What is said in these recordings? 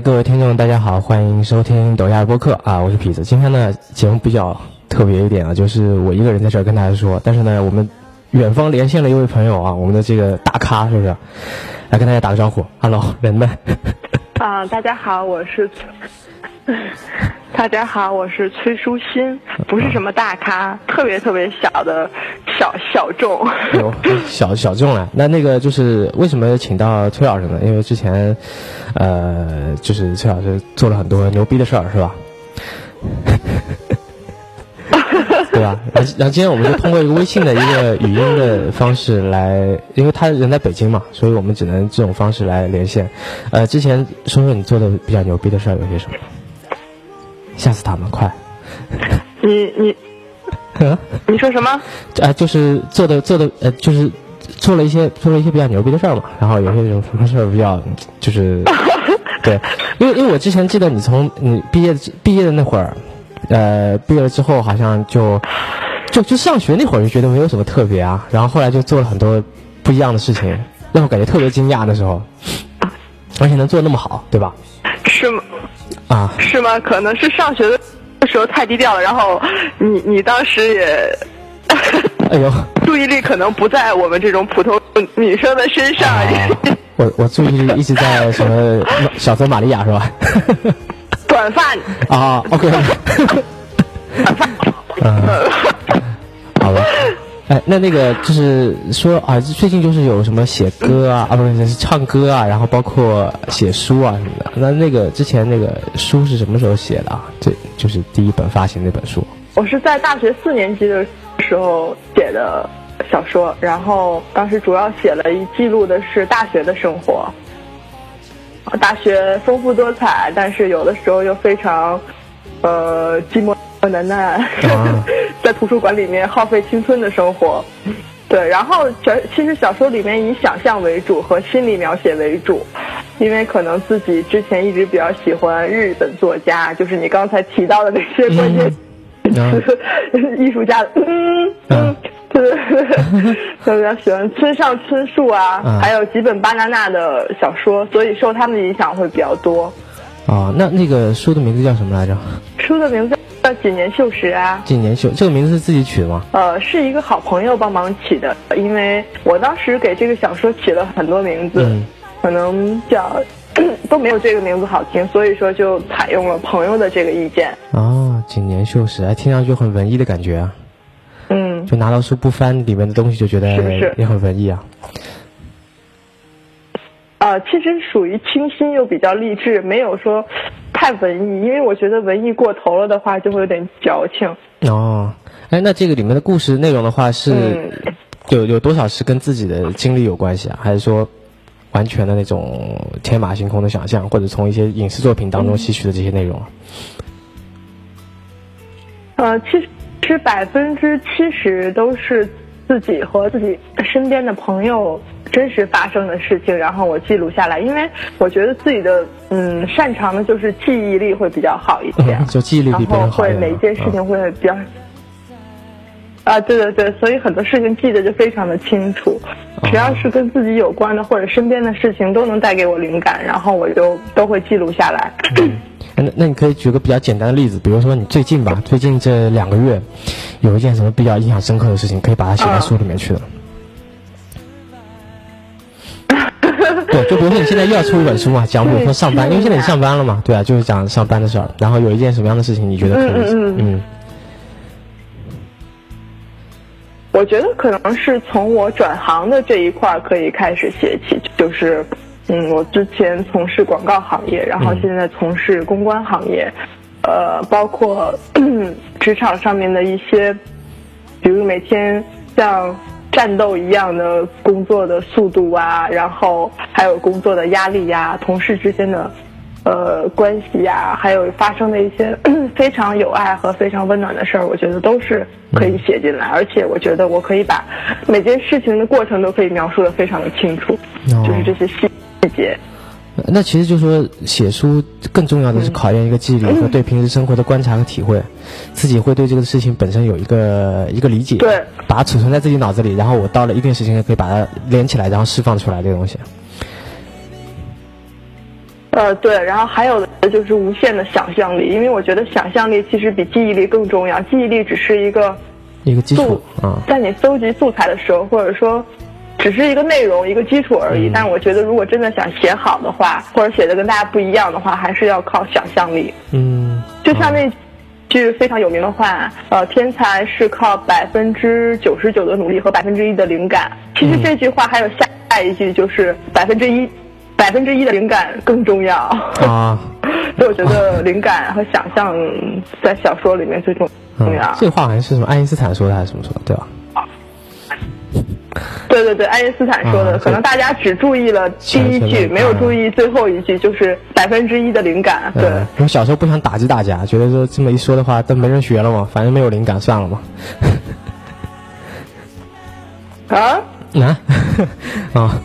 各位听众，大家好，欢迎收听抖音播客啊，我是痞子。今天呢，节目比较特别一点啊，就是我一个人在这儿跟大家说，但是呢，我们远方连线了一位朋友啊，我们的这个大咖是不是？来跟大家打个招呼，Hello，人们。啊，大家好，我是，大家好，我是崔舒心，不是什么大咖，特别特别小的小小众。有 小小众啊，那那个就是为什么请到崔老师呢？因为之前，呃，就是崔老师做了很多牛逼的事儿，是吧？对吧？然后然后今天我们就通过一个微信的一个语音的方式来，因为他人在北京嘛，所以我们只能这种方式来连线。呃，之前说说你做的比较牛逼的事儿有些什么？吓死他们，快！你你 你说什么？啊，就是做的做的呃，就是做了一些做了一些比较牛逼的事儿嘛。然后有些什么什么事儿比较就是 对，因为因为我之前记得你从你毕业毕业的那会儿，呃，毕业了之后好像就就就上学那会儿就觉得没有什么特别啊，然后后来就做了很多不一样的事情，让我感觉特别惊讶的时候，而且能做得那么好，对吧？是吗？啊，是吗？可能是上学的时候太低调了，然后你你当时也 哎呦，注意力可能不在我们这种普通女生的身上。我我注意力一直在什么 小泽玛利亚是吧？短发，啊，OK，短发，嗯。哎，那那个就是说啊，最近就是有什么写歌啊，啊不是是唱歌啊，然后包括写书啊什么的。那那个之前那个书是什么时候写的啊？这就是第一本发行那本书。我是在大学四年级的时候写的小说，然后当时主要写了一记录的是大学的生活。大学丰富多彩，但是有的时候又非常，呃，寂寞难耐，在图书馆里面耗费青春的生活。对，然后小其实小说里面以想象为主和心理描写为主，因为可能自己之前一直比较喜欢日本作家，就是你刚才提到的那些关键词，艺术家，嗯嗯。对，特别喜欢村上春树啊，还有几本巴娜娜的小说，所以受他们的影响会比较多。啊，那那个书的名字叫什么来着？书的名字叫《锦年秀时》啊。锦年秀，这个名字是自己取的吗？呃，是一个好朋友帮忙起的，因为我当时给这个小说起了很多名字，可能叫 都没有这个名字好听，所以说就采用了朋友的这个意见。啊，锦年秀时，哎，听上去很文艺的感觉啊。嗯，就拿到书不翻里面的东西，就觉得也很文艺啊。啊，其实属于清新又比较励志，没有说太文艺，因为我觉得文艺过头了的话，就会有点矫情。哦，哎，那这个里面的故事内容的话，是有有多少是跟自己的经历有关系啊？还是说完全的那种天马行空的想象，或者从一些影视作品当中吸取的这些内容啊？呃，其实。是百分之七十都是自己和自己身边的朋友真实发生的事情，然后我记录下来，因为我觉得自己的嗯擅长的就是记忆力会比较好一点，就记忆力比别人好会每一件事情会比较啊，对对对，所以很多事情记得就非常的清楚，只要是跟自己有关的或者身边的事情都能带给我灵感，然后我就都会记录下来。那那你可以举个比较简单的例子，比如说你最近吧，最近这两个月，有一件什么比较印象深刻的事情，可以把它写在书里面去的。对，就比如说你现在又要出一本书嘛，讲比如说上班，因为现在你上班了嘛，对啊，就是讲上班的事儿。然后有一件什么样的事情，你觉得可以？嗯。我觉得可能是从我转行的这一块可以开始写起，就是。嗯，我之前从事广告行业，然后现在从事公关行业，呃，包括 职场上面的一些，比如每天像战斗一样的工作的速度啊，然后还有工作的压力呀，同事之间的呃关系呀、还有发生的一些 非常有爱和非常温暖的事儿，我觉得都是可以写进来，而且我觉得我可以把每件事情的过程都可以描述的非常的清楚，哦就是这些细细节。那其实就是说，写书更重要的是考验一个记忆力和对平时生活的观察和体会，自己会对这个事情本身有一个一个理解，对，把它储存在自己脑子里，然后我到了一定时间可以把它连起来，然后释放出来这个东西。呃，对，然后还有的就是无限的想象力，因为我觉得想象力其实比记忆力更重要，记忆力只是一个一个基础素啊，在你搜集素材的时候，或者说只是一个内容、一个基础而已。嗯但我觉得，如果真的想写好的话，或者写的跟大家不一样的话，还是要靠想象力。嗯，就像那句非常有名的话，呃，天才是靠百分之九十九的努力和百分之一的灵感。其实这句话还有下下一句，就是百分之一，百分之一的灵感更重要。啊，所以我觉得灵感和想象在小说里面最重重嗯要。，这个话好像是什么爱因斯坦说的还是什么说的，对吧？对对对，爱因斯坦说的，啊可能大家只注意了第一句，没有注意最后一句，就是百分之一的灵感。对，嗯，我小时候不想打击大家，觉得说这么一说的话都没人学了嘛，反正没有灵感，算了嘛。啊，啊 啊！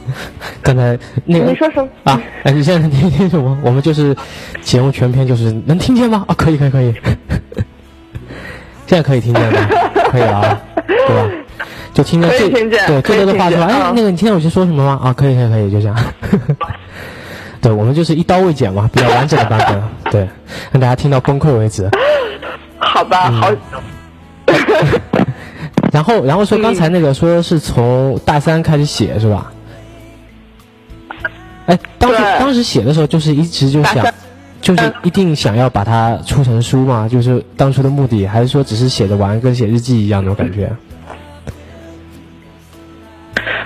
刚才那个你说什么？啊，哎，你现在能听清楚吗？我们就是节目全篇就是能听见吗？啊，可以可以可以，现在可以听见吗？可以了啊，对吧？就听见可以最对最多的话说，哎那个你听见我在说什么吗？啊，可以可以可以，就这样。对，我们就是一刀未剪嘛，比较完整的版本，对，让大家听到崩溃为止。好吧，嗯好。然后，然后说刚才那个说是从大三开始写是吧？哎，当时当时写的时候就是一直就想，就是一定想要把它出成书嘛，就是当初的目的，还是说只是写着玩，跟写日记一样那种感觉？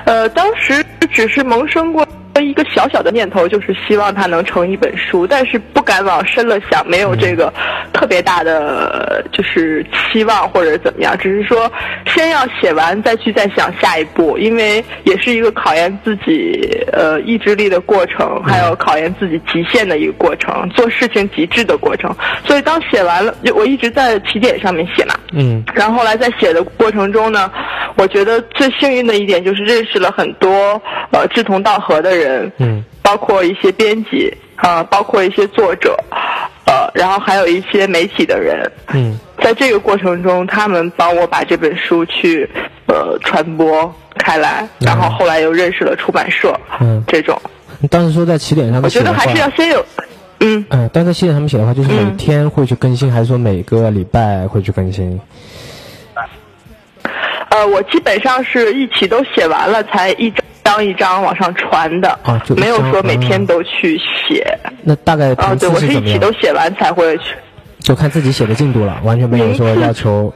呃，当时只是萌生过一个小小的念头，就是希望它能成一本书，但是不敢往深了想，没有这个特别大的就是期望或者怎么样，只是说先要写完再去再想下一步，因为也是一个考验自己呃意志力的过程，还有考验自己极限的一个过程，做事情极致的过程。所以当写完了，就我一直在起点上面写嘛，嗯然后后来在写的过程中呢，我觉得最幸运的一点就是认识了很多呃志同道合的人，嗯。包括一些编辑啊、呃包括一些作者，呃，然后还有一些媒体的人，嗯。在这个过程中，他们帮我把这本书去呃传播开来，然后后来又认识了出版社，嗯。这种，你当时说在起点上我觉得还是要先有，嗯。嗯，但在起点上面写的话，就是每嗯。天会去更新，还是说每个礼拜会去更新？呃，我基本上是一起都写完了，才一张一张往上传的，啊就没有说每天啊都去写。那大概啊，频对，我是？一起都写完才会去。就看自己写的进度了，完全没有说 要求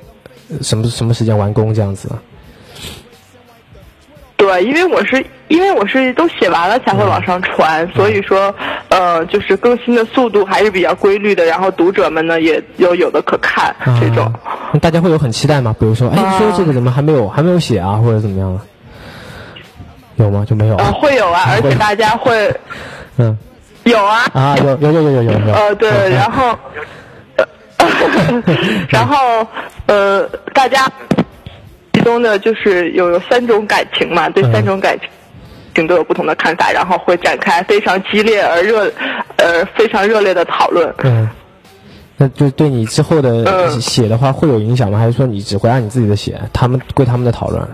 呃什么什么时间完工这样子。对，因为我是因为我是都写完了才会往上传，嗯所以说呃，就是更新的速度还是比较规律的，然后读者们呢也有有的可看、这种。啊大家会有很期待吗？比如说，哎，说这个怎么还没有还没有写啊，或者怎么样？有吗？就没有？啊，会有啊，而且大家会嗯有啊，啊，有有有有有有有。呃，对，嗯 然后，然后呃，大家其中的就是有有三种感情嘛，对嗯三种感情都有不同的看法，然后会展开非常激烈而热，呃，非常热烈的讨论。嗯，那就对你之后的嗯写的话会有影响吗？还是说你只会按你自己的写，他们归他们的讨论？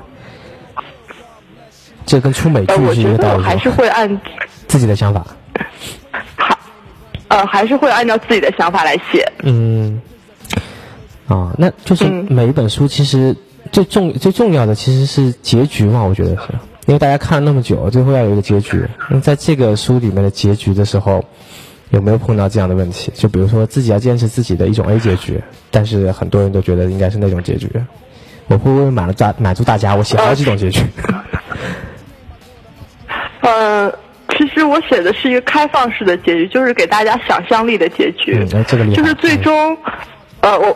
这跟出美剧是一个道理还是会按，自己的想法。还，呃，还是会按照自己的想法来写。嗯，啊，那就是嗯每一本书其实最重最重要的其实是结局嘛，我觉得是，因为大家看了那么久，最后要有一个结局。那在这个书里面的结局的时候，有没有碰到这样的问题？就比如说自己要坚持自己的一种 A 结局，但是很多人都觉得应该是那种结局。我会不会满了大满足大家？我写好几种结局。呃，其实我写的是一个开放式的结局，就是给大家想象力的结局。嗯哎这个厉害就是最终，呃，我，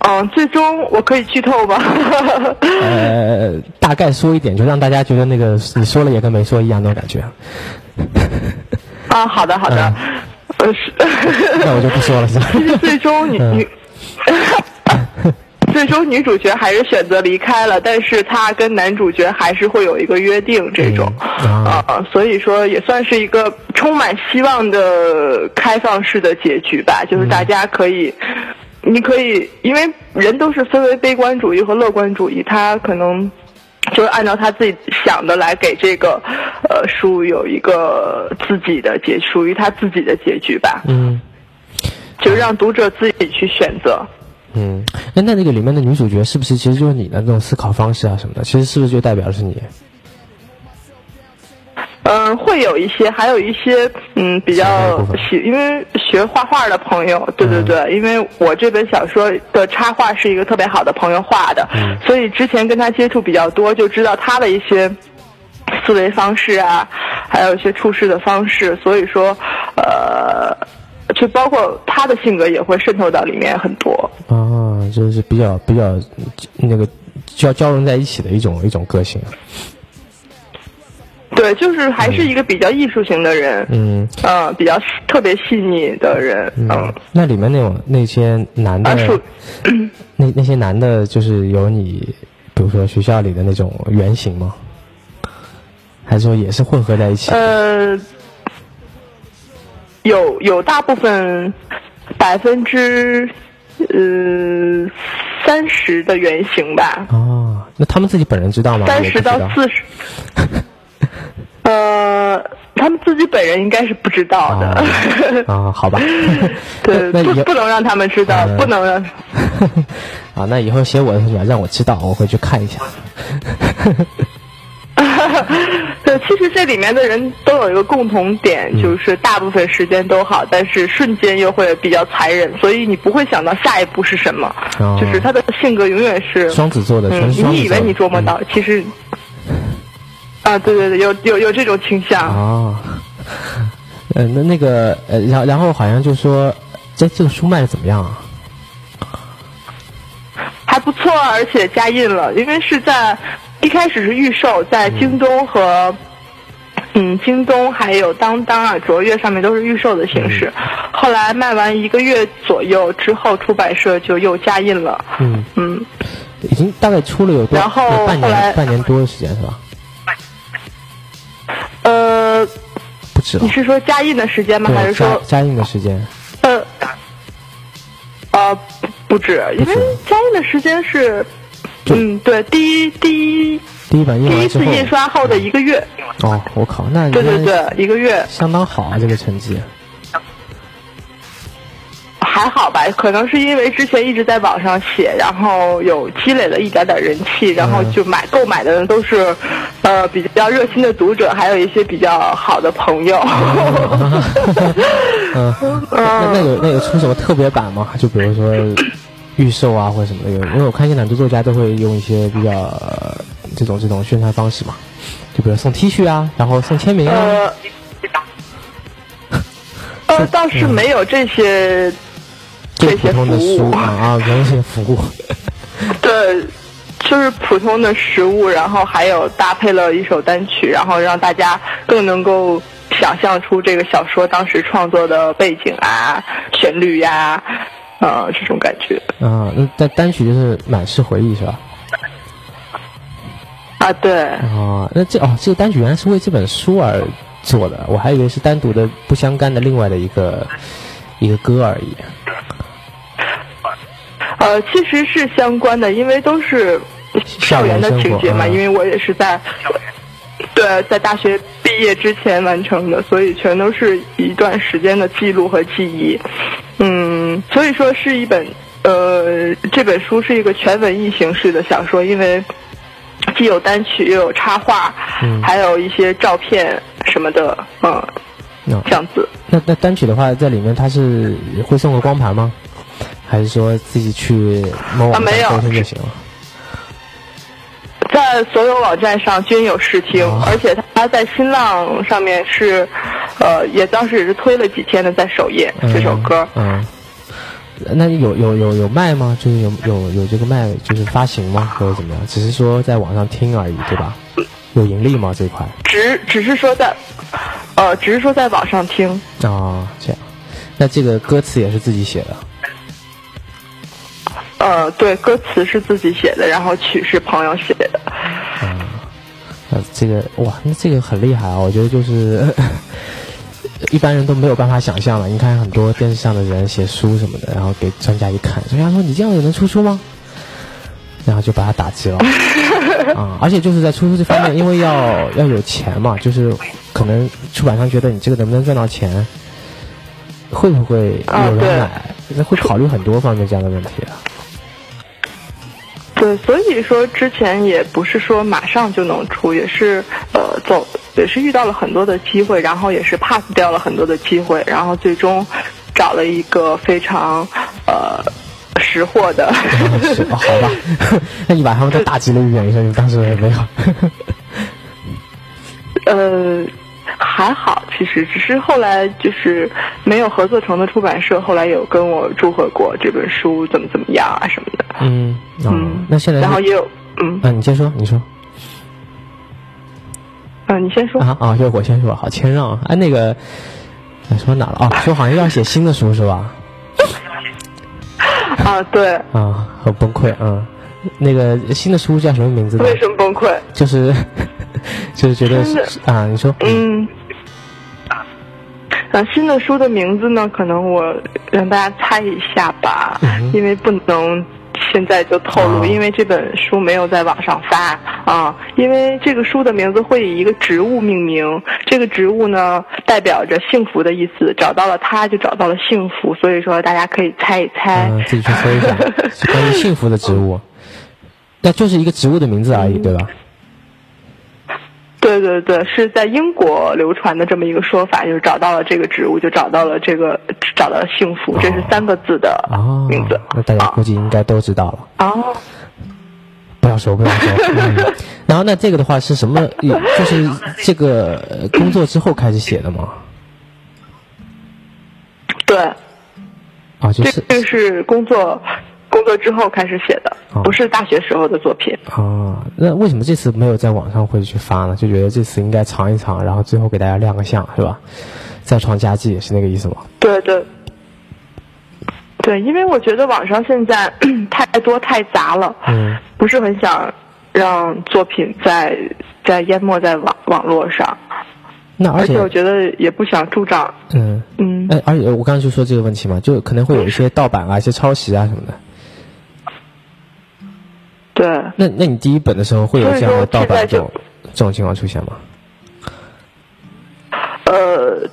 嗯、最终我可以剧透吧？呃，大概说一点，就让大家觉得那个你说了也跟没说一样那种感觉。啊，好的好的。呃是，那我就不说了，是吧？其实最终你嗯女。最终女主角还是选择离开了，但是她跟男主角还是会有一个约定，这种嗯啊。啊、所以说也算是一个充满希望的开放式的结局吧，就是大家可以，你可以，因为人都是分为悲观主义和乐观主义，他可能就是按照他自己想的来给这个呃书有一个自己的结，属于他自己的结局吧，嗯。就让读者自己去选择。嗯，那那那个里面的女主角是不是其实就是你的那种思考方式啊什么的？其实是不是就代表的是你？嗯，会有一些，还有一些，嗯，比较喜，因为学画画的朋友，对对嗯对，因为我这本小说的插画是一个特别好的朋友画的，嗯所以之前跟他接触比较多，就知道他的一些思维方式啊，还有一些处事的方式，所以说，呃，就包括他的性格也会渗透到里面很多。啊，就是比较比较那个交交融在一起的一种一种个性。对，就是还是一个比较艺术型的人，嗯嗯、比较特别细腻的人，嗯嗯，那里面那种那些男的啊，那那些男的，就是有你，比如说学校里的那种原型吗？还是说也是混合在一起？呃，有有大部分百分之呃三十的原型吧，哦，那他们自己本人知道吗？三十到四十。呃，他们自己本人应该是不知道的，啊，好吧。对，不不能让他们知道，嗯不能让。啊，那以后写我的时候你要让我知道，我会去看一下。对，其实这里面的人都有一个共同点，嗯就是大部分时间都好，但是瞬间又会比较残忍，所以你不会想到下一步是什么。哦就是他的性格永远是双子座的，嗯，是双子座。你以为你琢磨到，其实啊，对对对，有有有这种倾向。哦，呃，那那个呃，然后然后好像就说，这这个书卖的怎么样啊？还不错，而且加印了，因为是在一开始是预售，在京东和嗯京东还有当当啊、卓越上面都是预售的形式，嗯后来卖完一个月左右之后，出版社就又加印了。嗯，嗯，已经大概出了有多然后后来年半年多的时间是吧？呃，不止了你。是说加印的时间吗？还，是说加加印的时间。呃呃不止？因为加印的时间是就嗯对第一第一第一版印第一次印刷后的一个月，哦，我靠，那对对对，一个月。相当好啊，这个成绩。还好吧，可能是因为之前一直在网上写，然后有积累了一点点人气，然后就买购买的人都是，呃，比较热心的读者，还有一些比较好的朋友。嗯，那那有那有出什么特别版吗？就比如说预售啊或者什么的，有因为我看现在很多作家都会用一些比较、呃这种这种宣传方式嘛，就比如送 T 恤啊，然后送签名啊。呃，呃，倒是没有这些就这些服务。啊啊，原些服务。对，就是普通的食物，然后还有搭配了一首单曲，然后让大家更能够想象出这个小说当时创作的背景啊、旋律呀、呃，这种感觉啊，那单单曲就是满是回忆是吧？啊，对，啊，那这哦，这个单曲原来是为这本书而做的，我还以为是单独的不相干的另外的一个一个歌而已。呃，其实是相关的，因为都是校园的情节嘛，因为我也是在。对，在大学毕业之前完成的，所以全都是一段时间的记录和记忆。嗯，所以说是一本呃，这本书是一个全文艺形式的小说，因为既有单曲，又有插画，嗯还有一些照片什么的，嗯，那这样子。那那单曲的话，在里面它是会送个光盘吗？还是说自己去某网啊没有站收听就行了？在所有网站上均有试听，哦而且它在新浪上面是，呃，也当时也是推了几天的，在首页、这首歌。嗯，嗯那有有有有卖吗？就是有有有这个卖，就是发行吗？或者怎么样？只是说在网上听而已，对吧？有盈利吗？这一块？只只是说在，呃，只是说在网上听。啊，这样。那这个歌词也是自己写的？呃，对，歌词是自己写的，然后曲是朋友写的。呃，这个哇，那这个很厉害啊！我觉得就是一般人都没有办法想象了。你看很多电视上的人写书什么的，然后给专家一看，专家说你这样也能出书吗？然后就把他打击了 啊！而且就是在出书这方面，因为要要有钱嘛，就是可能出版商觉得你这个能不能赚到钱，会不会有人买，那会考虑很多方面这样的问题啊。对，所以说之前也不是说马上就能出，也是呃走，也是遇到了很多的机会，然后也是 pass 掉了很多的机会，然后最终找了一个非常呃识货的。好吧，那你把他们都打击了一遍，你说你当时没有？呃，还好，其实只是后来就是没有合作成的出版社，后来有跟我祝贺过这本书怎么怎么样啊什么的。嗯哦嗯，那现在然后也有嗯啊，你先说，你说嗯、你先说。啊啊，就我先说，好谦让啊。哎，那个哎说哪了？啊，说好像要写新的书是吧？啊，对，啊，很崩溃啊。那个新的书叫什么名字呢？为什么崩溃？就是 就是觉得啊，你说嗯，啊，新的书的名字呢，可能我让大家猜一下吧，嗯因为不能现在就透露，哦因为这本书没有在网上发啊。因为这个书的名字会以一个植物命名，这个植物呢代表着幸福的意思，找到了它就找到了幸福，所以说大家可以猜一猜。嗯，自己去搜一下，关于幸福的植物，那就是一个植物的名字而已，对吧？对对对，是在英国流传的这么一个说法，就是找到了这个植物，就找到了这个，找到了幸福，这是三个字的哦名字。，那大家估计应该都知道了。哦，不要说，不要说。嗯、然后那这个的话是什么？就是这个呃工作之后开始写的吗？对，啊，就是这这个是工作工作之后开始写的哦，不是大学时候的作品。啊，那为什么这次没有在网上会去发呢？就觉得这次应该尝一尝，然后最后给大家亮个相，是吧？再创佳绩是那个意思吗？对对。对，因为我觉得网上现在 太多太杂了，嗯不是很想让作品在在淹没在网网络上，那而且而且我觉得也不想助长，嗯嗯，哎，而且我刚刚就说这个问题嘛，就可能会有一些盗版啊、一些抄袭啊什么的。对，那那你第一本的时候会有这样的盗版这种这种情况出现吗？呃，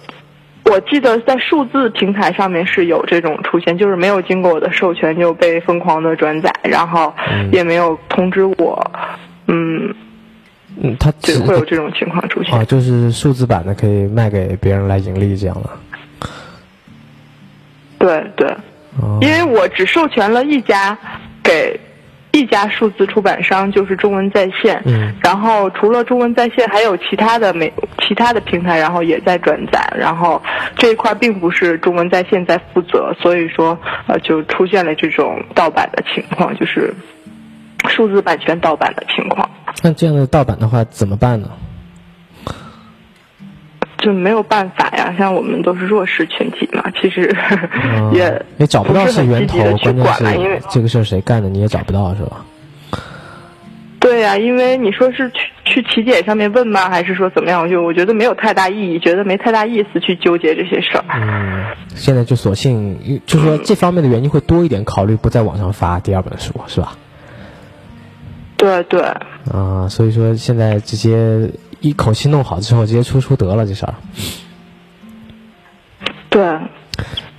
我记得在数字平台上面是有这种出现，就是没有经过我的授权就被疯狂的转载，然后也没有通知我，嗯，嗯，它只会有这种情况出现。啊，就是数字版的可以卖给别人来盈利这样的。对对，哦因为我只授权了一家给一家数字出版商，就是中文在线。嗯然后除了中文在线，还有其他的美其他的平台，然后也在转载。然后这一块并不是中文在线在负责，所以说呃就出现了这种盗版的情况，就是数字版权盗版的情况。那这样的盗版的话怎么办呢？就没有办法呀，像我们都是弱势群体嘛，其实嗯 也也找不到是源头积极的，去关键管嘛，因为是这个事儿谁干的你也找不到是吧？对呀、因为你说是去去体检上面问吗，还是说怎么样？我就我觉得没有太大意义，觉得没太大意思去纠结这些事儿。嗯，现在就索性就说这方面的原因会多一点，考虑不在网上发第二本书是吧？对对，啊，所以说现在直接一口气弄好之后，直接出书得了这事儿。对，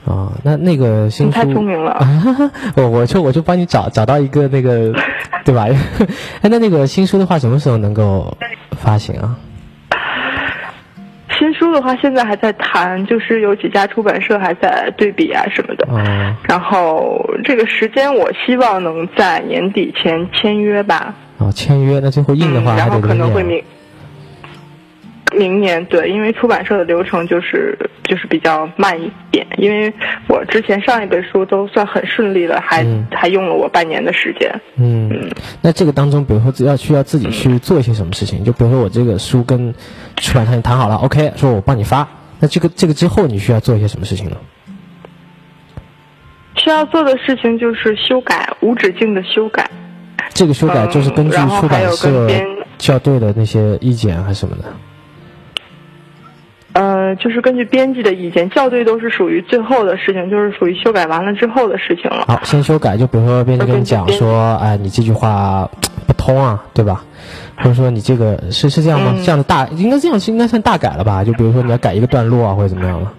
啊，那那个新书，你太聪明了。我我就我就帮你找找到一个那个，对吧？哎，那那个新书的话，什么时候能够发行啊？新书的话，现在还在谈，就是有几家出版社还在对比啊什么的。哦然后这个时间，我希望能在年底前签约吧。哦，签约，那最后印的话嗯，还然后可。能会明明年对，因为出版社的流程就是就是比较慢一点，因为我之前上一本书都算很顺利了，还、嗯还用了我半年的时间。嗯，那这个当中，比如说要需要自己去做一些什么事情？就比如说我这个书跟出版社谈好了，OK，说我帮你发，那这个这个之后你需要做一些什么事情呢？需要做的事情就是修改，无止境的修改。这个修改就是根据出版社校对的那些意见还是什么的？呃，就是根据编辑的意见，校对都是属于最后的事情，就是属于修改完了之后的事情了。好，先修改，就比如说编辑跟你讲说，哎，你这句话不通啊，对吧？或者说你这个是是这样吗？嗯这样的大应该这样是应该算大改了吧？就比如说你要改一个段落啊，或者怎么样了？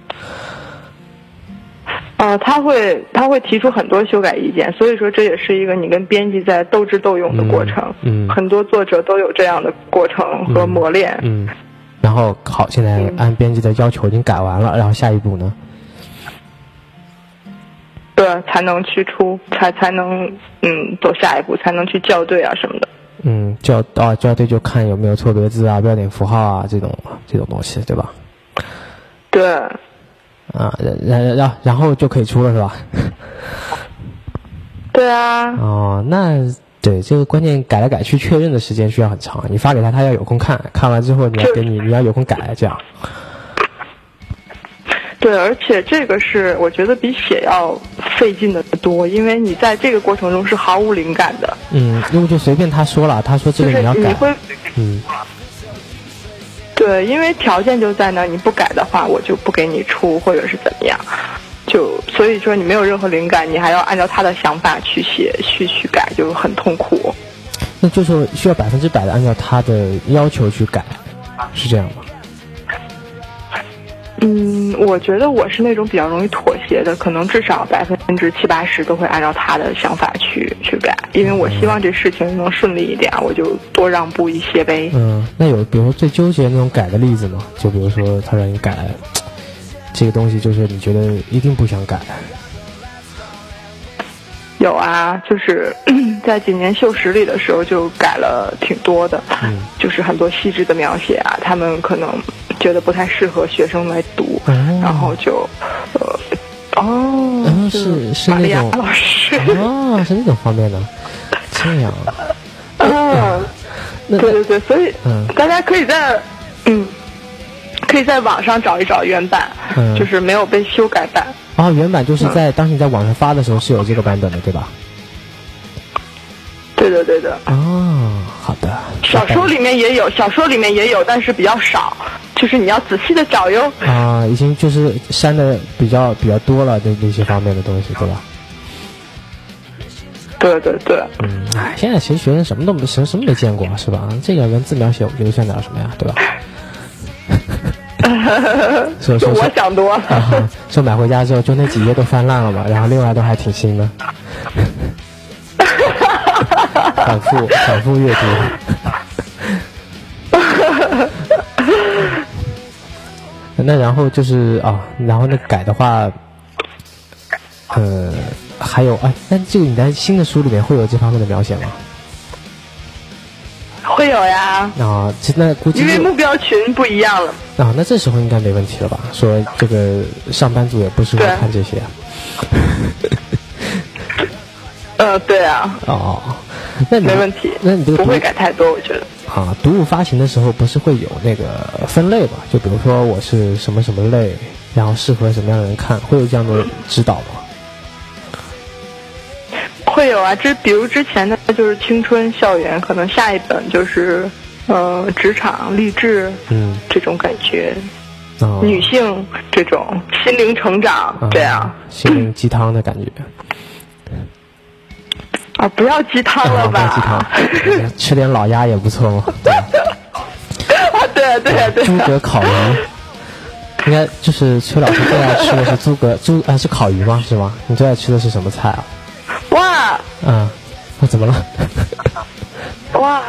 呃，他会他会提出很多修改意见，所以说这也是一个你跟编辑在斗智斗勇的过程。嗯嗯很多作者都有这样的过程和磨练。嗯，然后好，现在嗯按编辑的要求已经改完了，然后下一步呢？对，才能去出，才才能嗯走下一步，才能去校对啊什么的。嗯，校啊校对就看有没有错别字啊、标点符号啊这种这种东西，对吧？对，啊，然然然然后就可以出了是吧？对啊，哦，那对这个关键改来改去确认的时间需要很长，你发给他，他要有空看，看完之后你要给你你要有空改，这样。对，而且这个是我觉得比写要费劲的多，因为你在这个过程中是毫无灵感的，嗯，因为就随便他说了，他说这个你要改，你会嗯对，因为条件就在那儿，你不改的话，我就不给你出，或者是怎么样。就所以说你没有任何灵感，你还要按照他的想法去写、去去改，就很痛苦。那就是需要百分之百的按照他的要求去改，是这样吗？嗯，我觉得我是那种比较容易妥协的，可能至少百分之七八十都会按照他的想法去去改，因为我希望这事情能顺利一点，我就多让步一些呗。嗯，那有比如说最纠结那种改的例子吗？就比如说他让你改这个东西，就是你觉得一定不想改，有啊，就是 在几年秀实里的时候就改了挺多的，嗯。就是很多细致的描写啊，他们可能觉得不太适合学生来读，哦。然后就呃哦，是是玛利亚那种老师，哦，是那种方面的，这样，嗯，那对对对，所以嗯。大家可以在嗯。可以在网上找一找原版，嗯就是没有被修改版。哦，原版就是在当时你在网上发的时候是有这个版本的，对吧？对的，对的。哦，好的。小说里面也有，小说里面也有，但是比较少，就是你要仔细的找哟。啊、已经就是删的比较比较多了，那那些方面的东西，对吧？对对对，嗯，哎，现在其实学生什么都没什么什么没见过，是吧？这个文字描写，我觉得算点什么呀，对吧？说说说想多了。啊，说买回家之后就那几页都翻烂了嘛，然后另外都还挺新的，反复反复阅读。那然后就是啊，然后那改的话，呃，还有哎，那这个你在新的书里面会有这方面的描写吗？会有呀，啊，这那估计因为目标群不一样了。啊，那这时候应该没问题了吧？说这个上班族也不适合看这些啊。呃，对啊，哦，那你没问题，那你这个不会改太多，我觉得。啊，读物发行的时候不是会有那个分类嘛？就比如说我是什么什么类，然后适合什么样的人看，会有这样的指导吗？会有啊，之比如之前的就是青春校园，可能下一本就是呃职场励志嗯，这种感觉，啊，女性这种心灵成长啊这样心灵鸡汤的感觉。啊，不要鸡汤了啊，不要鸡吧？汤，吃点老鸭也不错嘛。对啊，对啊，对啊，对诸啊。葛烤鱼，应该就是崔老师最爱吃的是诸葛猪啊，是烤鱼吗？是吗？你最爱吃的是什么菜啊？哇嗯，那怎么了？哇，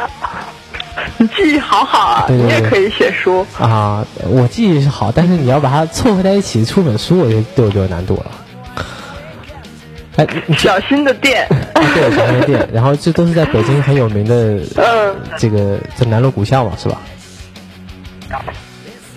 你记忆好好啊，对对对你也可以写书。啊，我记忆是好，但是你要把它凑合在一起出本书，我觉得对我就有难度了。哎，你小新的店，啊对小面店，然后这都是在北京很有名的，嗯，这个在南锣鼓巷嘛，是吧？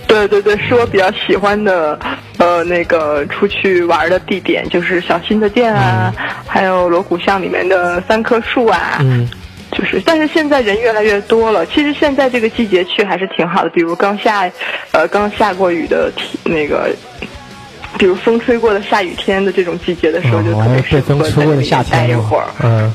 对对对，是我比较喜欢的，呃，那个出去玩的地点，就是小新的店啊，还有锣鼓巷里面的三棵树啊，嗯，就是，但是现在人越来越多了。其实现在这个季节去还是挺好的，比如刚下，呃，刚下过雨的体那个比如风吹过的下雨天的这种季节的时候，就特别适合在那里待一会儿。嗯。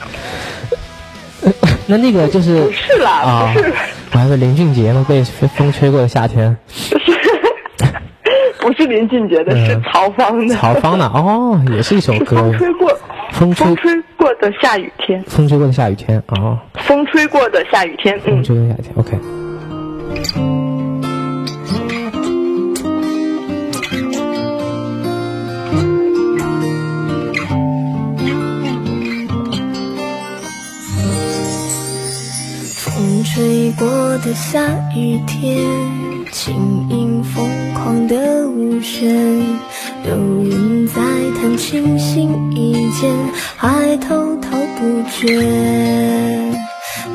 那那个就是不是啦啊不是，我还以为林俊杰呢，被被风吹过的夏天，不是林俊杰的，是嗯。曹芳的。曹芳的哦，也是一首歌，风吹过，风吹过的下雨天，风吹过的下雨天哦，风吹过的下雨天，风嗯，吹过的夏天，OK。吹过的下雨天，轻盈疯狂的舞旋，有人在弹琴心一间，还滔滔不绝。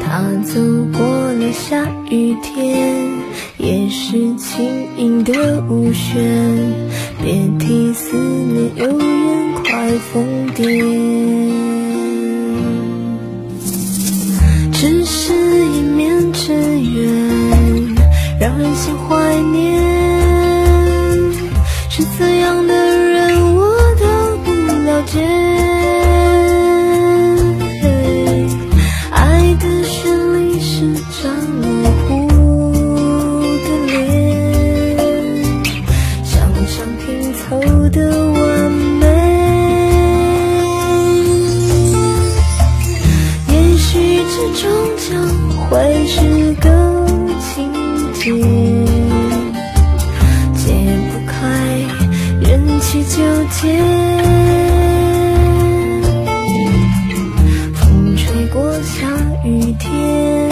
他走过了下雨天，也是轻盈的舞旋，别提思念有人快疯癫。让人心怀念。是怎样的人，我都不了解。纠结。风吹过下雨天，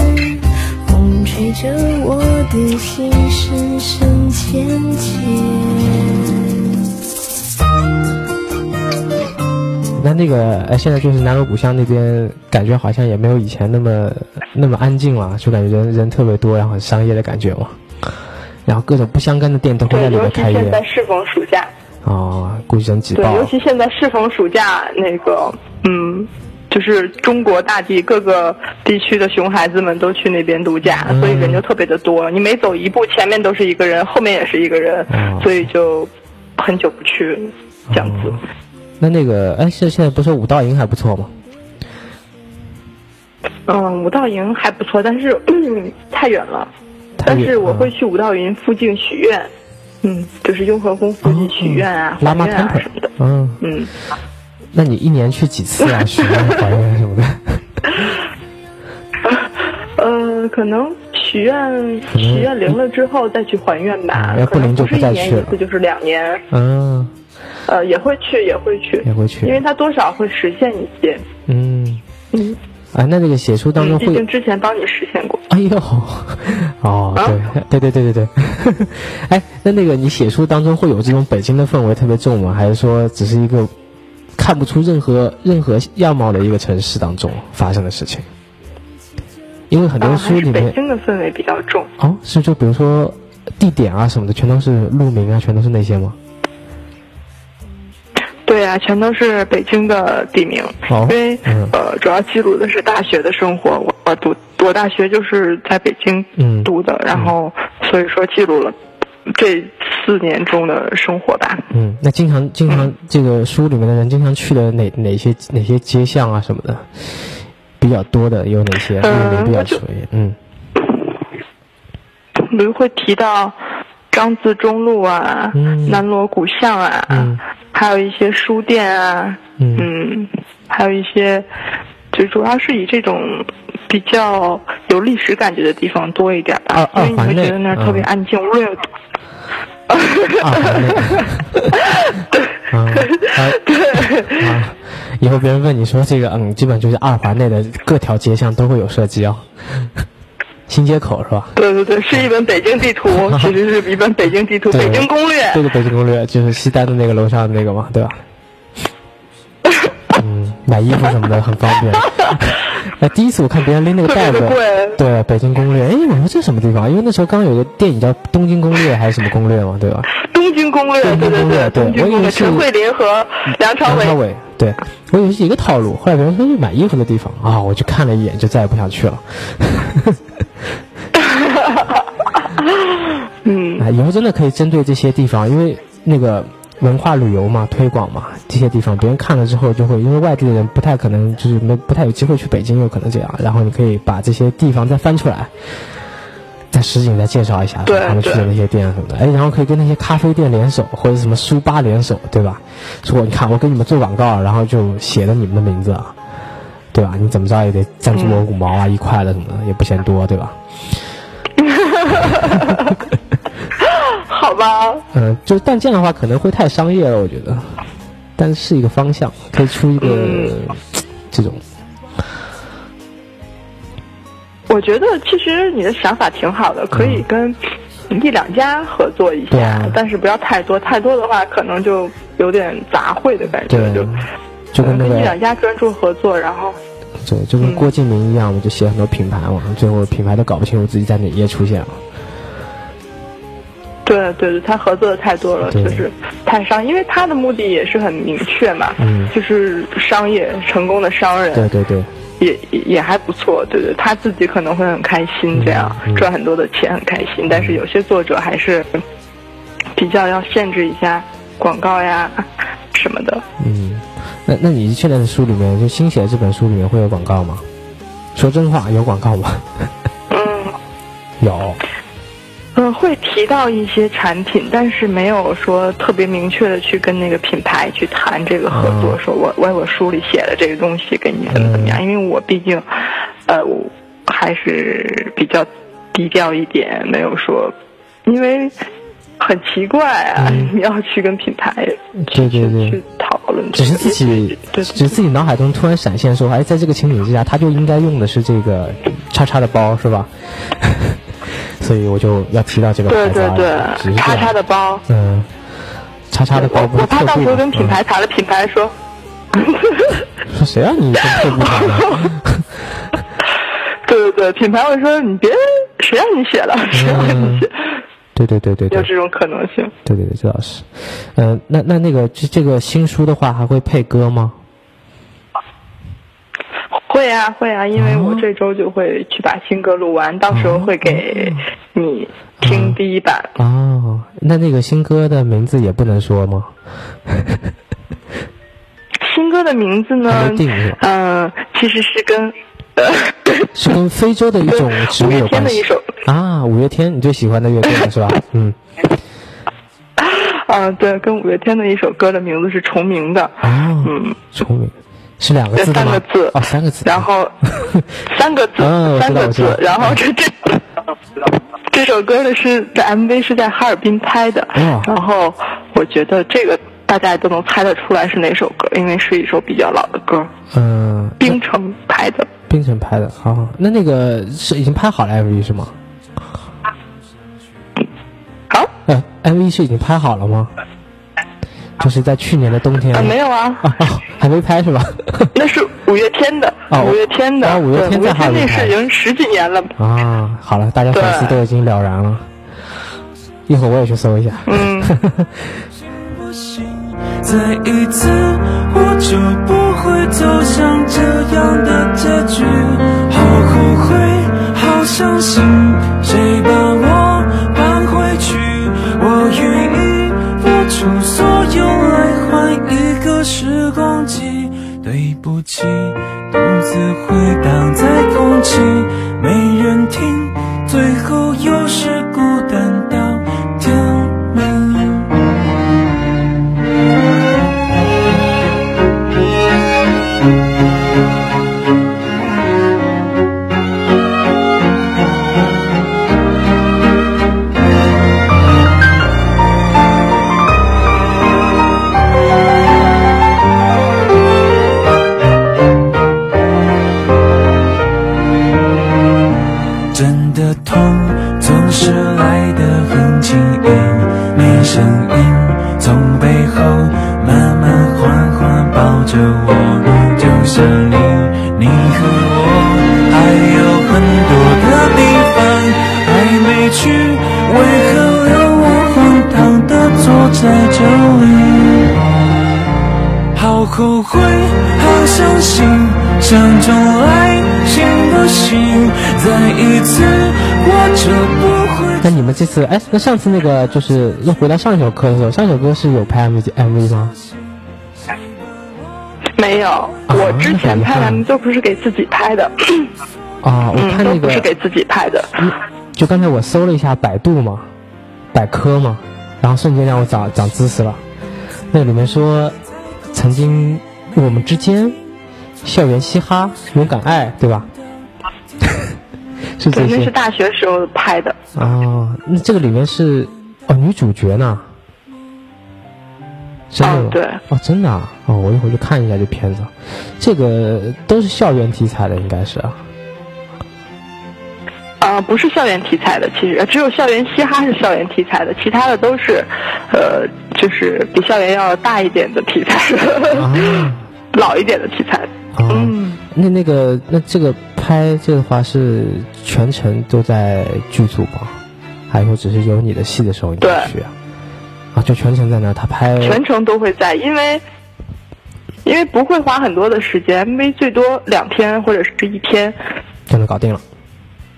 风吹着我的心深深浅浅。那那个哎，现在就是南锣鼓巷那边，感觉好像也没有以前那么那么安静了，就感觉人人特别多，然后很商业的感觉嘛。然后各种不相干的店都会在，里面开业现在适逢暑假，哦，估计人挤对，尤。其现在适逢暑假，那个，嗯，就是中国大地各个地区的熊孩子们都去那边度假，嗯所以人就特别的多。你每走一步，前面都是一个人，后面也是一个人，哦所以就很久不去这样子。哦那那个哎，现现在不是五道营还不错吗？嗯，五道营还不错，但是、嗯、太远了。但是我会去五道营附近许愿，嗯，就是雍和宫附近许愿啊、拉玛还愿啊 temple 什么的。嗯，嗯，那你一年去几次啊？许愿、还愿什么的？呃，可能许愿能许愿灵了之后再去还愿吧嗯，要不灵就可能不是一不再去了年一次，就是两年，嗯，呃，也会去，也会去，也会去因为它多少会实现一些，嗯，嗯，啊，那这个写书当中会有竟之前帮你实现过。哎呦，哦，啊对，对对对对对，哎，那那个你写书当中会有这种北京的氛围特别重吗？还是说只是一个看不出任何任何样貌的一个城市当中发生的事情？因为很多书里面，北京的氛围比较重。哦，是就比如说地点啊什么的，全都是路名啊，全都是那些吗？对啊，全都是北京的地名，哦因为、嗯呃，主要记录的是大学的生活。我我读我大学就是在北京嗯读的，然后所以说记录了这四年中的生活吧。嗯，那经常经常这个书里面的人经常去的哪哪些哪些街巷啊什么的比较多的有哪些？路呃名比较熟一点，嗯比如会提到张自忠路啊、嗯南锣鼓巷啊，嗯还有一些书店啊，嗯嗯，还有一些，就主要是以这种比较有历史感觉的地方多一点吧，二因为你会觉得那儿特别嗯安静，无论有多。二环内，嗯，啊啊，以后别人问你说这个，嗯，基本就是二环内的各条街巷都会有设计哦。新街口是吧？对对对，是一本北京地图，其实是一本北京地图，北京攻略。对对，北京攻略就是西单的那个楼上的那个嘛，对吧？嗯，买衣服什么的很方便。哎，第一次我看别人拎那个袋子对，北京攻略，哎，我说这什么地方？因为那时候刚有个电影叫《东京攻略》还是什么攻略嘛，对吧？东京攻略，东京对对攻略对东京攻略，我以为是陈慧琳和梁朝伟。梁朝伟，对我以为是一个套路，后来别人说去买衣服的地方啊，我就看了一眼，就再也不想去了。嗯，啊，以后真的可以针对这些地方，因为那个文化旅游嘛，推广嘛，这些地方别人看了之后就会，因为外地的人不太可能就是没不太有机会去北京，有可能这样。然后你可以把这些地方再翻出来，再实景再介绍一下他们去的那些店什么的。哎，然后可以跟那些咖啡店联手，或者什么书吧联手，对吧？说你看我给你们做广告，然后就写了你们的名字啊，对吧？你怎么着也得赞助我五毛啊、一块的什么的，也不嫌多，对吧？好吧，嗯，就但这样的话可能会太商业了，我觉得。但是一个方向，可以出一个、嗯这种，我觉得其实你的想法挺好的，可以跟一两家合作一下，但是不要太多，太多的话可能就有点杂烩的感觉，对。就，就跟那跟一两家专注合作，然后对，就跟郭敬明一样，我就写很多品牌嘛，最后品牌都搞不清楚自己在哪页出现了。对对对，他合作的太多了，就是太商，因为他的目的也是很明确嘛，嗯。就是商业成功的商人，对对对，也也也还不错，对对，他自己可能会很开心，这样、嗯赚很多的钱很开心。但是有些作者还是比较要限制一下广告呀什么的。嗯，那那你现在的书里面，就新写的这本书里面会有广告吗？说真话，有广告吗？嗯 有，嗯，会提到一些产品，但是没有说特别明确的去跟那个品牌去谈这个合作，哦说我我我书里写的这个东西给你怎么怎么样，因为我毕竟，呃，我还是比较低调一点，没有说，因为很奇怪啊，嗯你要去跟品牌对对对去讨论这个，只是自己，对只是自己脑海中突然闪现说，哎，在这个情景之下，他就应该用的是这个叉叉的包，是吧？所以我就要提到这个牌子对对对，叉叉的包。嗯，叉叉的包不我我怕到时候跟品牌谈了，品牌说，嗯说谁让你跟特步谈的？对对对，品牌会说你别，谁让你写了，谁让你写，对对对对对有，这种可能性。对对对，这倒是。嗯、那那那个这这个新书的话，还会配歌吗？会啊会啊，因为我哦这周就会去把新歌录完，到时候会给你听第一版。哦，那那个新歌的名字也不能说吗？新歌的名字呢？嗯、其实是跟呃 是跟非洲的一种植物有关系天的一首，啊。五月天，你最喜欢的乐队了是吧？嗯，啊、对，跟五月天的一首歌的名字是重名的。啊，嗯，聪明，是两个字吗？三个字哦，三个字。然后 三个字，三个字，然后这这这首歌呢是在 MV 是在哈尔滨拍的，哇然后我觉得这个大家也都能猜得出来是哪首歌，因为是一首比较老的歌，嗯，冰城拍的。冰城拍的。好，那那个是已经拍好了 MV 是吗？好，呃，MV 是已经拍好了吗？就是在去年的冬天。啊，没有啊，啊哦，还没拍是吧？那是五月天的，哦五月天的，啊五月天在哈尔滨那是已经十几年了。啊，好了，大家粉丝都已经了然了。一会儿我也去搜一下。嗯，不行，再一次我就不会走向这样的结局。好后悔，好伤心，不起，独自回这次，哎，那上次那个就是又回到上一首歌的时候，上一首歌是有拍 MV MV 吗？没有，我之前拍的 MV 都不是给自己拍的，啊，我嗯，看那个都不是给自己拍的。嗯就刚才我搜了一下百度嘛，百科嘛，然后瞬间让我长长知识了。那里面说，曾经我们之间校园嘻哈、勇敢爱，对吧？是这对，那是大学时候拍的。哦。那这个里面是哦女主角呢？真的吗？哦对哦，真的啊！哦，我一会儿去看一下这片子。这个都是校园题材的，应该是啊。呃，不是校园题材的，其实呃只有校园嘻哈是校园题材的，其他的都是，呃，就是比校园要大一点的题材，啊 老一点的题材。啊。嗯，那那个那这个拍这个的话是全程都在剧组吗？还是说只是有你的戏的时候你去啊？啊，就全程在那儿，他拍全程都会在，因为因为不会花很多的时间，MV 最多两天或者是一天。就能搞定了。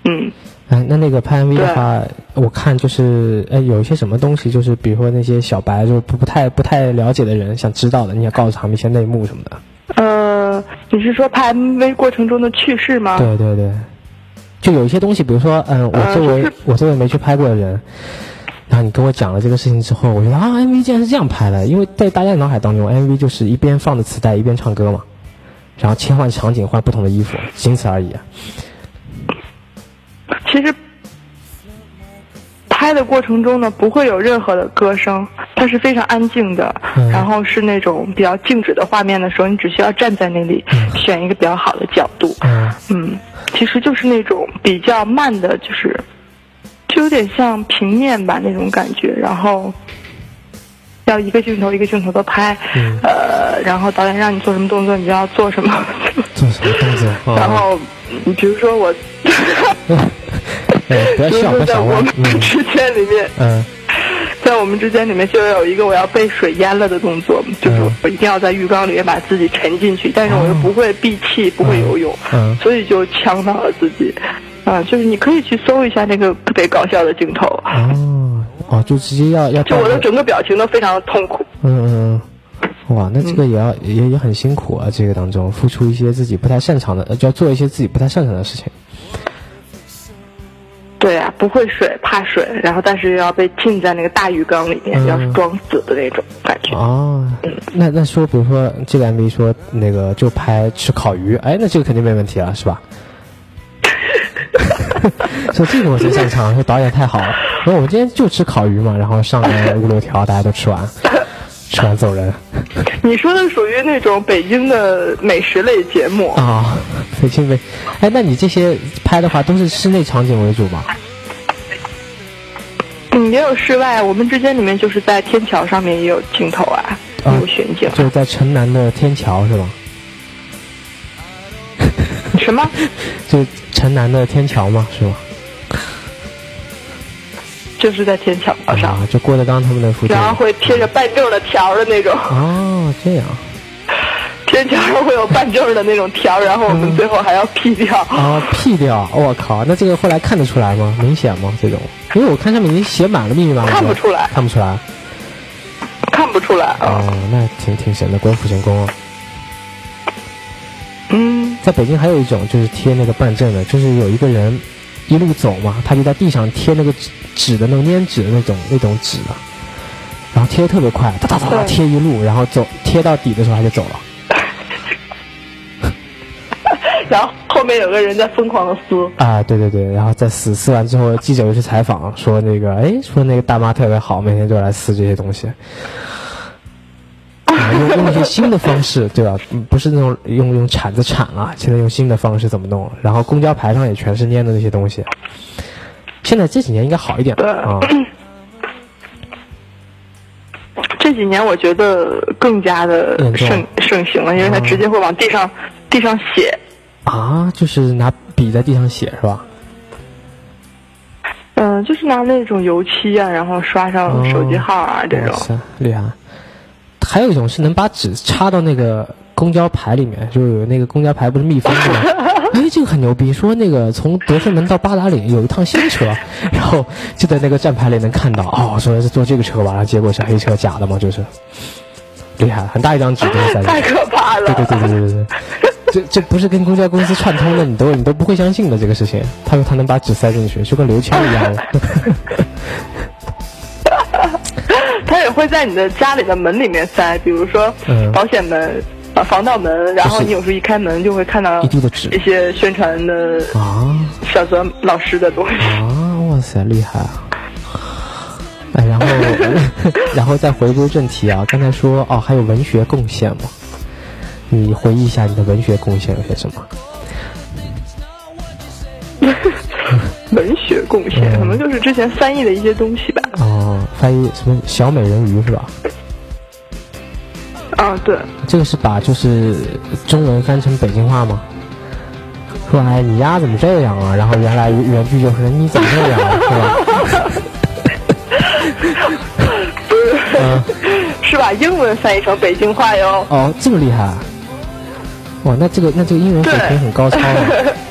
嗯，哎，那那个拍 MV 的话，我看就是哎有一些什么东西，就是比如说那些小白就不不太不太了解的人想知道的，你也告诉他们一些内幕什么的。呃，你是说拍 MV 过程中的趣事吗？对对对，就有一些东西，比如说，嗯，我呃作为、就是我作为没去拍过的人，然后你跟我讲了这个事情之后，我觉得啊，MV 竟然是这样拍的，因为在大家的脑海当中，MV 就是一边放着磁带一边唱歌嘛，然后切换场景换不同的衣服，仅此而已。其实拍的过程中呢，不会有任何的歌声，它是非常安静的，嗯然后是那种比较静止的画面的时候，你只需要站在那里，选一个比较好的角度，嗯嗯，其实就是那种比较慢的，就是就有点像平面吧那种感觉，然后。要一个镜头一个镜头的拍，嗯呃，然后导演让你做什么动作，你就要做什么。做什么动作？然后，你比如说我，哎，不要笑，不说在我们。嗯 之间里面，嗯 在我们之间里面就有一个我要被水淹了的动作，就是嗯我一定要在浴缸里面把自己沉进去，但是我又不会闭气，不会游泳，嗯所以就呛到了自己。啊，就是你可以去搜一下那个特别搞笑的镜头，哦哦，就直接要要就我的整个表情都非常的痛苦。嗯嗯嗯，哇，那这个也要、也也很辛苦啊，这个当中付出一些自己不太擅长的，呃就要做一些自己不太擅长的事情。对啊，不会水，怕水，然后但是又要被浸在那个大鱼缸里面，嗯要是装死的那种感觉。哦，那那说，比如说这个 MV 说那个就拍吃烤鱼，哎，那这个肯定没问题了，是吧？说这个我真擅长，说导演太好了。说我们今天就吃烤鱼嘛，然后上来五六条，大家都吃完，吃完走人你说的属于那种北京的美食类节目，啊。北京美，哎，那你这些拍的话都是室内场景为主吧？嗯，也有室外。我们之间里面就是在天桥上面也有镜头啊，啊有选景。就是在城南的天桥是吧？什么？就城南的天桥嘛，是吧？就是在天桥上，啊，就郭德纲他们的附近。然后会贴着办证的条的那种，哦，这样。天桥上会有办证的那种条，然后我们最后还要 P 掉。啊，P 掉，我、靠，那这个后来看得出来吗？明显吗？这种，因为我看上面已经写满了密密麻麻。看不出来看不出来。看不出来啊。哦，那挺挺神的，鬼斧神工啊。嗯，在北京还有一种就是贴那个办证的，就是有一个人一路走嘛，他就在地上贴那个纸纸的那种粘纸的那种那种纸的，然后贴的特别快，哒哒哒哒贴一路，然后走贴到底的时候他就走了。然后后面有个人在疯狂的撕。啊，对对对，然后在撕撕完之后，记者又去采访，说那个，哎，说那个大妈特别好，每天就来撕这些东西，啊，用用一些新的方式，对吧？嗯不是那种用用铲子铲了，现在用新的方式怎么弄？然后公交牌上也全是粘的那些东西。现在这几年应该好一点了啊，这几年我觉得更加的盛盛行了，因为他直接会往地上地上写。啊，就是拿笔在地上写是吧？嗯，就是拿那种油漆啊，然后刷上手机号啊、这种。厉害！还有一种是能把纸插到那个公交牌里面，就有那个公交牌不是密封的吗？哎，这个很牛逼，说那个从德胜门到八达岭有一趟新车，然后就在那个站牌里能看到，哦，说是坐这个车吧，然后结果是黑车，假的嘛，就是厉害，很大一张纸都是塞进 太去。可怕了。对对对对对对对，这这不是跟公交公司串通的，你都你都不会相信的这个事情。他说他能把纸塞进去，就跟刘谦一样的。会在你的家里的门里面塞，比如说嗯保险门、啊防盗门，然后你有时候一开门就会看到一些宣传的啊小泽老师的东西。啊！哇塞，厉害啊！哎，然后 然后再回归正题啊，刚才说哦，还有文学贡献吗？你回忆一下你的文学贡献有些什么？贡献嗯可能就是之前翻译的一些东西吧。哦，翻译什么小美人鱼是吧？啊，对，这个是把就是中文翻成北京话吗？说哎你丫怎么这样啊？然后原来原句就是你怎么这样、啊，是吧？嗯，是把英文翻译成北京话哟。哦，这么厉害、啊！哇，那这个那这个英文水平很高超啊！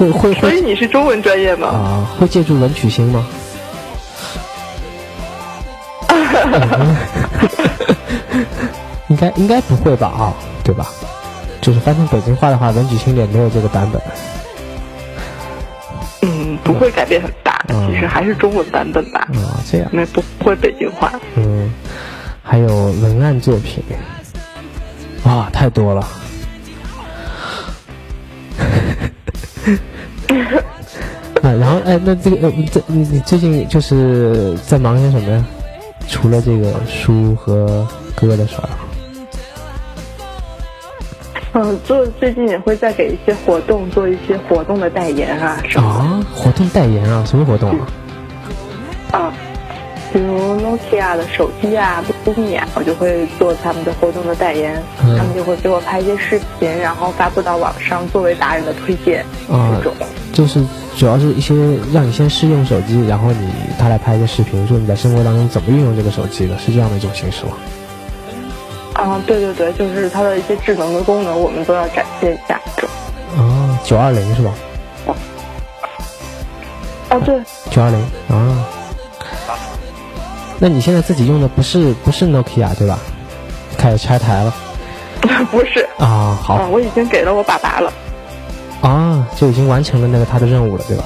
会会会所以你是中文专业吗？啊，会借助文曲星吗？应该应该不会吧啊，对吧？就是翻成北京话的话，文曲星也没有这个版本。嗯，不会改变很大，嗯其实还是中文版本吧，啊，这样，因为不会北京话。嗯，还有文案作品，啊，太多了。啊，然后哎，那这个呃，这你你最近就是在忙些什么呀？除了这个书和歌的事儿，嗯，做最近也会再给一些活动做一些活动的代言啊啊，活动代言啊，什么活动啊？比如 Nokia 的手机啊、b o 啊，我就会做他们的活动的代言，嗯他们就会给我拍一些视频，然后发布到网上作为达人的推荐啊这种。就是主要是一些让你先试用手机，然后你他来拍一个视频，说你在生活当中怎么运用这个手机的，是这样的一种形式吗？啊，对对对，就是它的一些智能的功能，我们都要展现一下。这种啊，九二零是吧？哦，对，九二零啊。那你现在自己用的不是不是 Nokia 对吧？开始拆台了 不是，啊，好啊，我已经给了我爸爸了。啊，就已经完成了那个他的任务了对吧？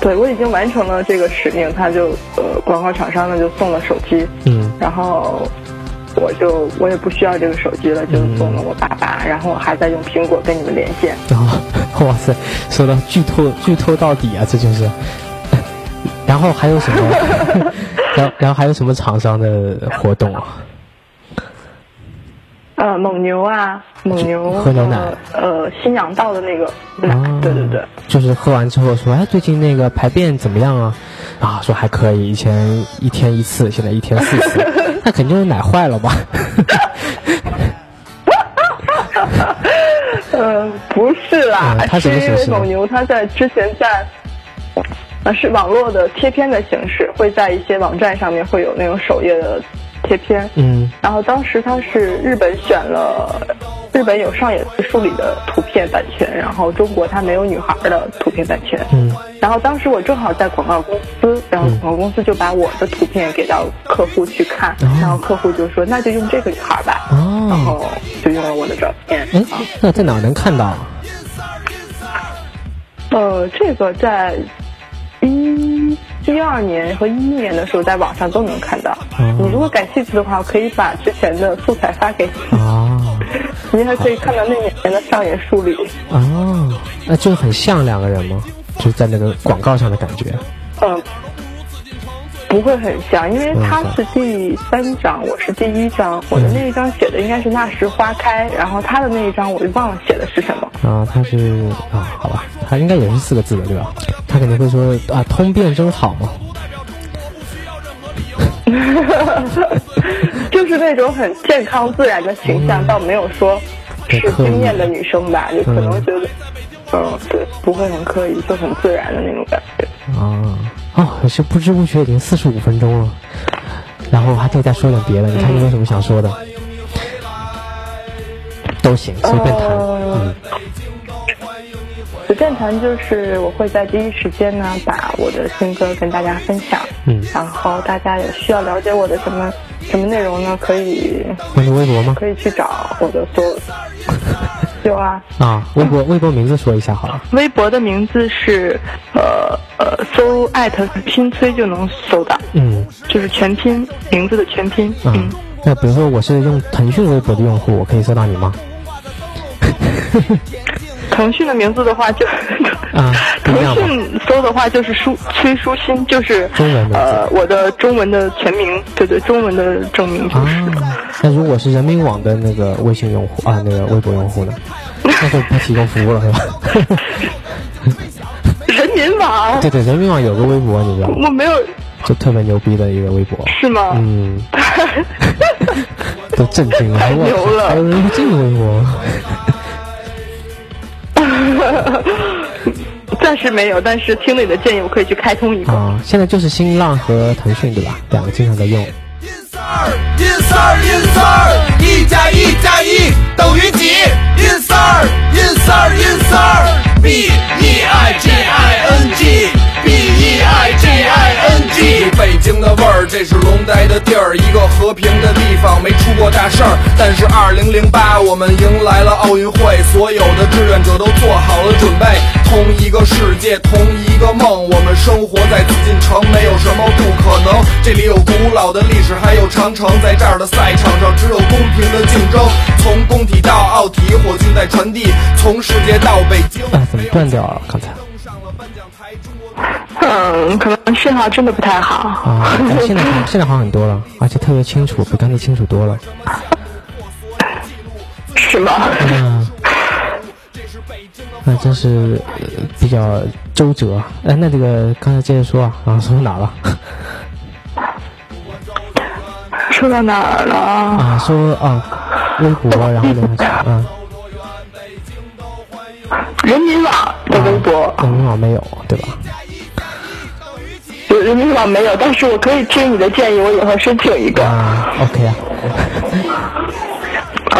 对，我已经完成了这个使命，他就呃，广告厂商呢就送了手机，嗯然后我就我也不需要这个手机了，就送了我爸爸，然后我还在用苹果跟你们连线。啊，哇塞，说到剧透剧透到底啊，这就是。然后还有什么？然后然后还有什么厂商的活动啊？呃，蒙牛啊，蒙牛喝牛奶呃呃，新阳道的那个奶，啊，对对对，就是喝完之后说，哎，最近那个排便怎么样啊？啊，说还可以，以前一天一次，现在一天四次，那肯定是奶坏了吧？呃，不是啦，嗯它什么是因为蒙牛他在之前在。呃，是网络的贴片的形式，会在一些网站上面会有那种首页的贴片。嗯然后当时它是日本选了，日本有上野寺树里的图片版权，然后中国它没有女孩的图片版权。嗯然后当时我正好在广告公司，然后广告公司就把我的图片给到客户去看，哦然后客户就说那就用这个女孩吧，然哦，后就用了我的照片。哎，那在哪能看到？呃，这个在一一二年和一一年的时候，在网上都能看到。哦你如果感兴趣的话，我可以把之前的素材发给你，哦 你还可以看到那年的上野树里。哦，那就是很像两个人吗？就是在那个广告上的感觉。嗯，不会很像，因为他是第三章，我是第一章，我的那一章写的应该是那时花开，然后他的那一章我就忘了写的是什么。啊，他是啊，好吧，他应该也是四个字的，对吧？他肯定会说啊，通便真好嘛。就是那种很健康自然的形象，倒没有说是惊艳的女生吧，就可能觉得，嗯，对，不会很刻意，就很自然的那种感觉。啊，哦，可是不知不觉已经四十五分钟了，然后还可以再说点别的。你看你有什么想说的？都行，随便谈。呃嗯随便谈就是我会在第一时间呢把我的新歌跟大家分享，嗯然后大家有需要了解我的什么什么内容呢？可以关注微博吗？可以去找我的所有。有啊，啊，微博微博名字说一下好了。微博的名字是呃呃搜艾特拼崔就能搜到，嗯就是全拼名字的全拼。啊嗯，，那比如说我是用腾讯微博的用户，我可以搜到你吗？腾讯的名字的话就 啊 腾讯搜的话就是舒崔舒心，就是中文名字呃我的中文的全名，对对，中文的正名就是。啊，那如果是人民网的那个微信用户啊，那个微博用户呢，那就不提供服务了，是吧？人民网，对对，人民网有个微博，你知道吗？我没有，就特别牛逼的一个微博。是吗？嗯，都震惊了，太我牛了还有人用这个微博？暂时没有，但是听了你的建议，我可以去开通一个。啊，现在就是新浪和腾讯对吧？两个经常在用。音色儿，音色儿，音色儿，一加一加一等于几？音色儿，音色儿，音色儿，B E I G I N G，B E I G I N G。有北京的味儿，这是龙呆的地儿，一个和平的地方，没出过大事儿。但是二零零八，我们迎来了奥运会，所有的志愿者都做好了准备，同一个世界，同一个梦，我们生活在紫禁城，没有什么不。这里有古老的历史，还有长城，在这儿的赛场上只有公平的竞争。从工体到奥体，火炬在传递，从世界到北京。哎，怎么断掉了？刚才嗯，可能信号真的不太好。啊，哎现在好，现在好很多了，而且特别清楚，比刚才清楚多了。是吗？嗯，那真是、呃比较周折。哎，那这个刚才接着说啊，啊，说到哪了？说到哪儿了？啊，说啊，微博，然后呢，嗯，人民网的微博，人民网没有，对吧？有人民网没有，但是我可以听你的建议，我以后申请一个。啊，OK 啊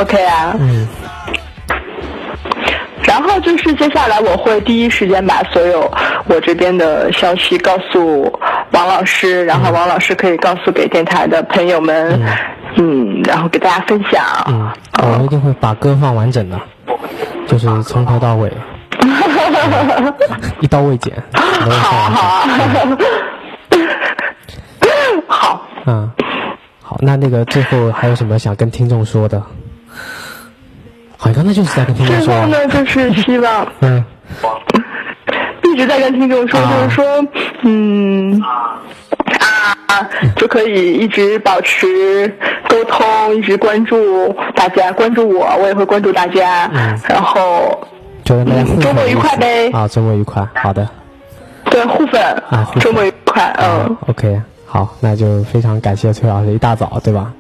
，OK 啊。嗯然后就是接下来我会第一时间把所有我这边的消息告诉王老师，然后王老师可以告诉给电台的朋友们，嗯，然后给大家分享。嗯，我一定会把歌放完整的，就是从头到尾，嗯 一刀未剪，没有放完整。好，嗯，好，那那个最后还有什么想跟听众说的？好像刚才就是在跟听众说啊，最后呢，就是希望嗯一直在跟听众说，啊就是说，嗯。啊，就可以一直保持沟通，一直关注大家，关注我，我也会关注大家。嗯然后就跟大家互周末愉快呗啊，周末愉快，好的。对互粉，啊周末愉快，嗯嗯。，OK，好，那就非常感谢崔老师一大早，对吧？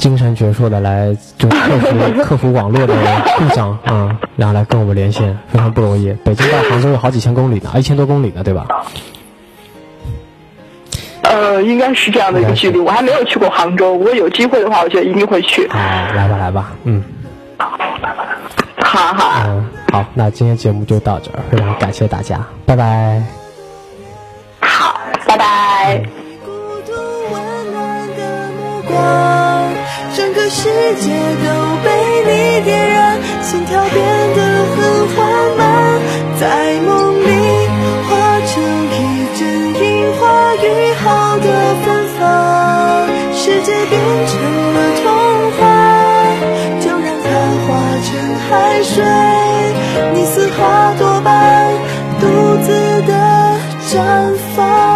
精神矍铄的来就克服克服网络的故障啊、嗯然后来跟我们连线，非常不容易。北京到杭州有好几千公里呢，一千多公里呢，对吧？呃，应该是这样的一个距离，我还没有去过杭州，如果有机会的话，我觉得一定会去。啊，来吧，来吧，嗯好好，嗯，好，那今天节目就到这儿，非常感谢大家，拜拜。好，拜拜。孤整个世界都被你点燃，心跳变得很缓慢，在梦里化成一阵樱花雨后的芬芳，世界变成了童话，就让它化成海水，你似花朵般独自的绽放。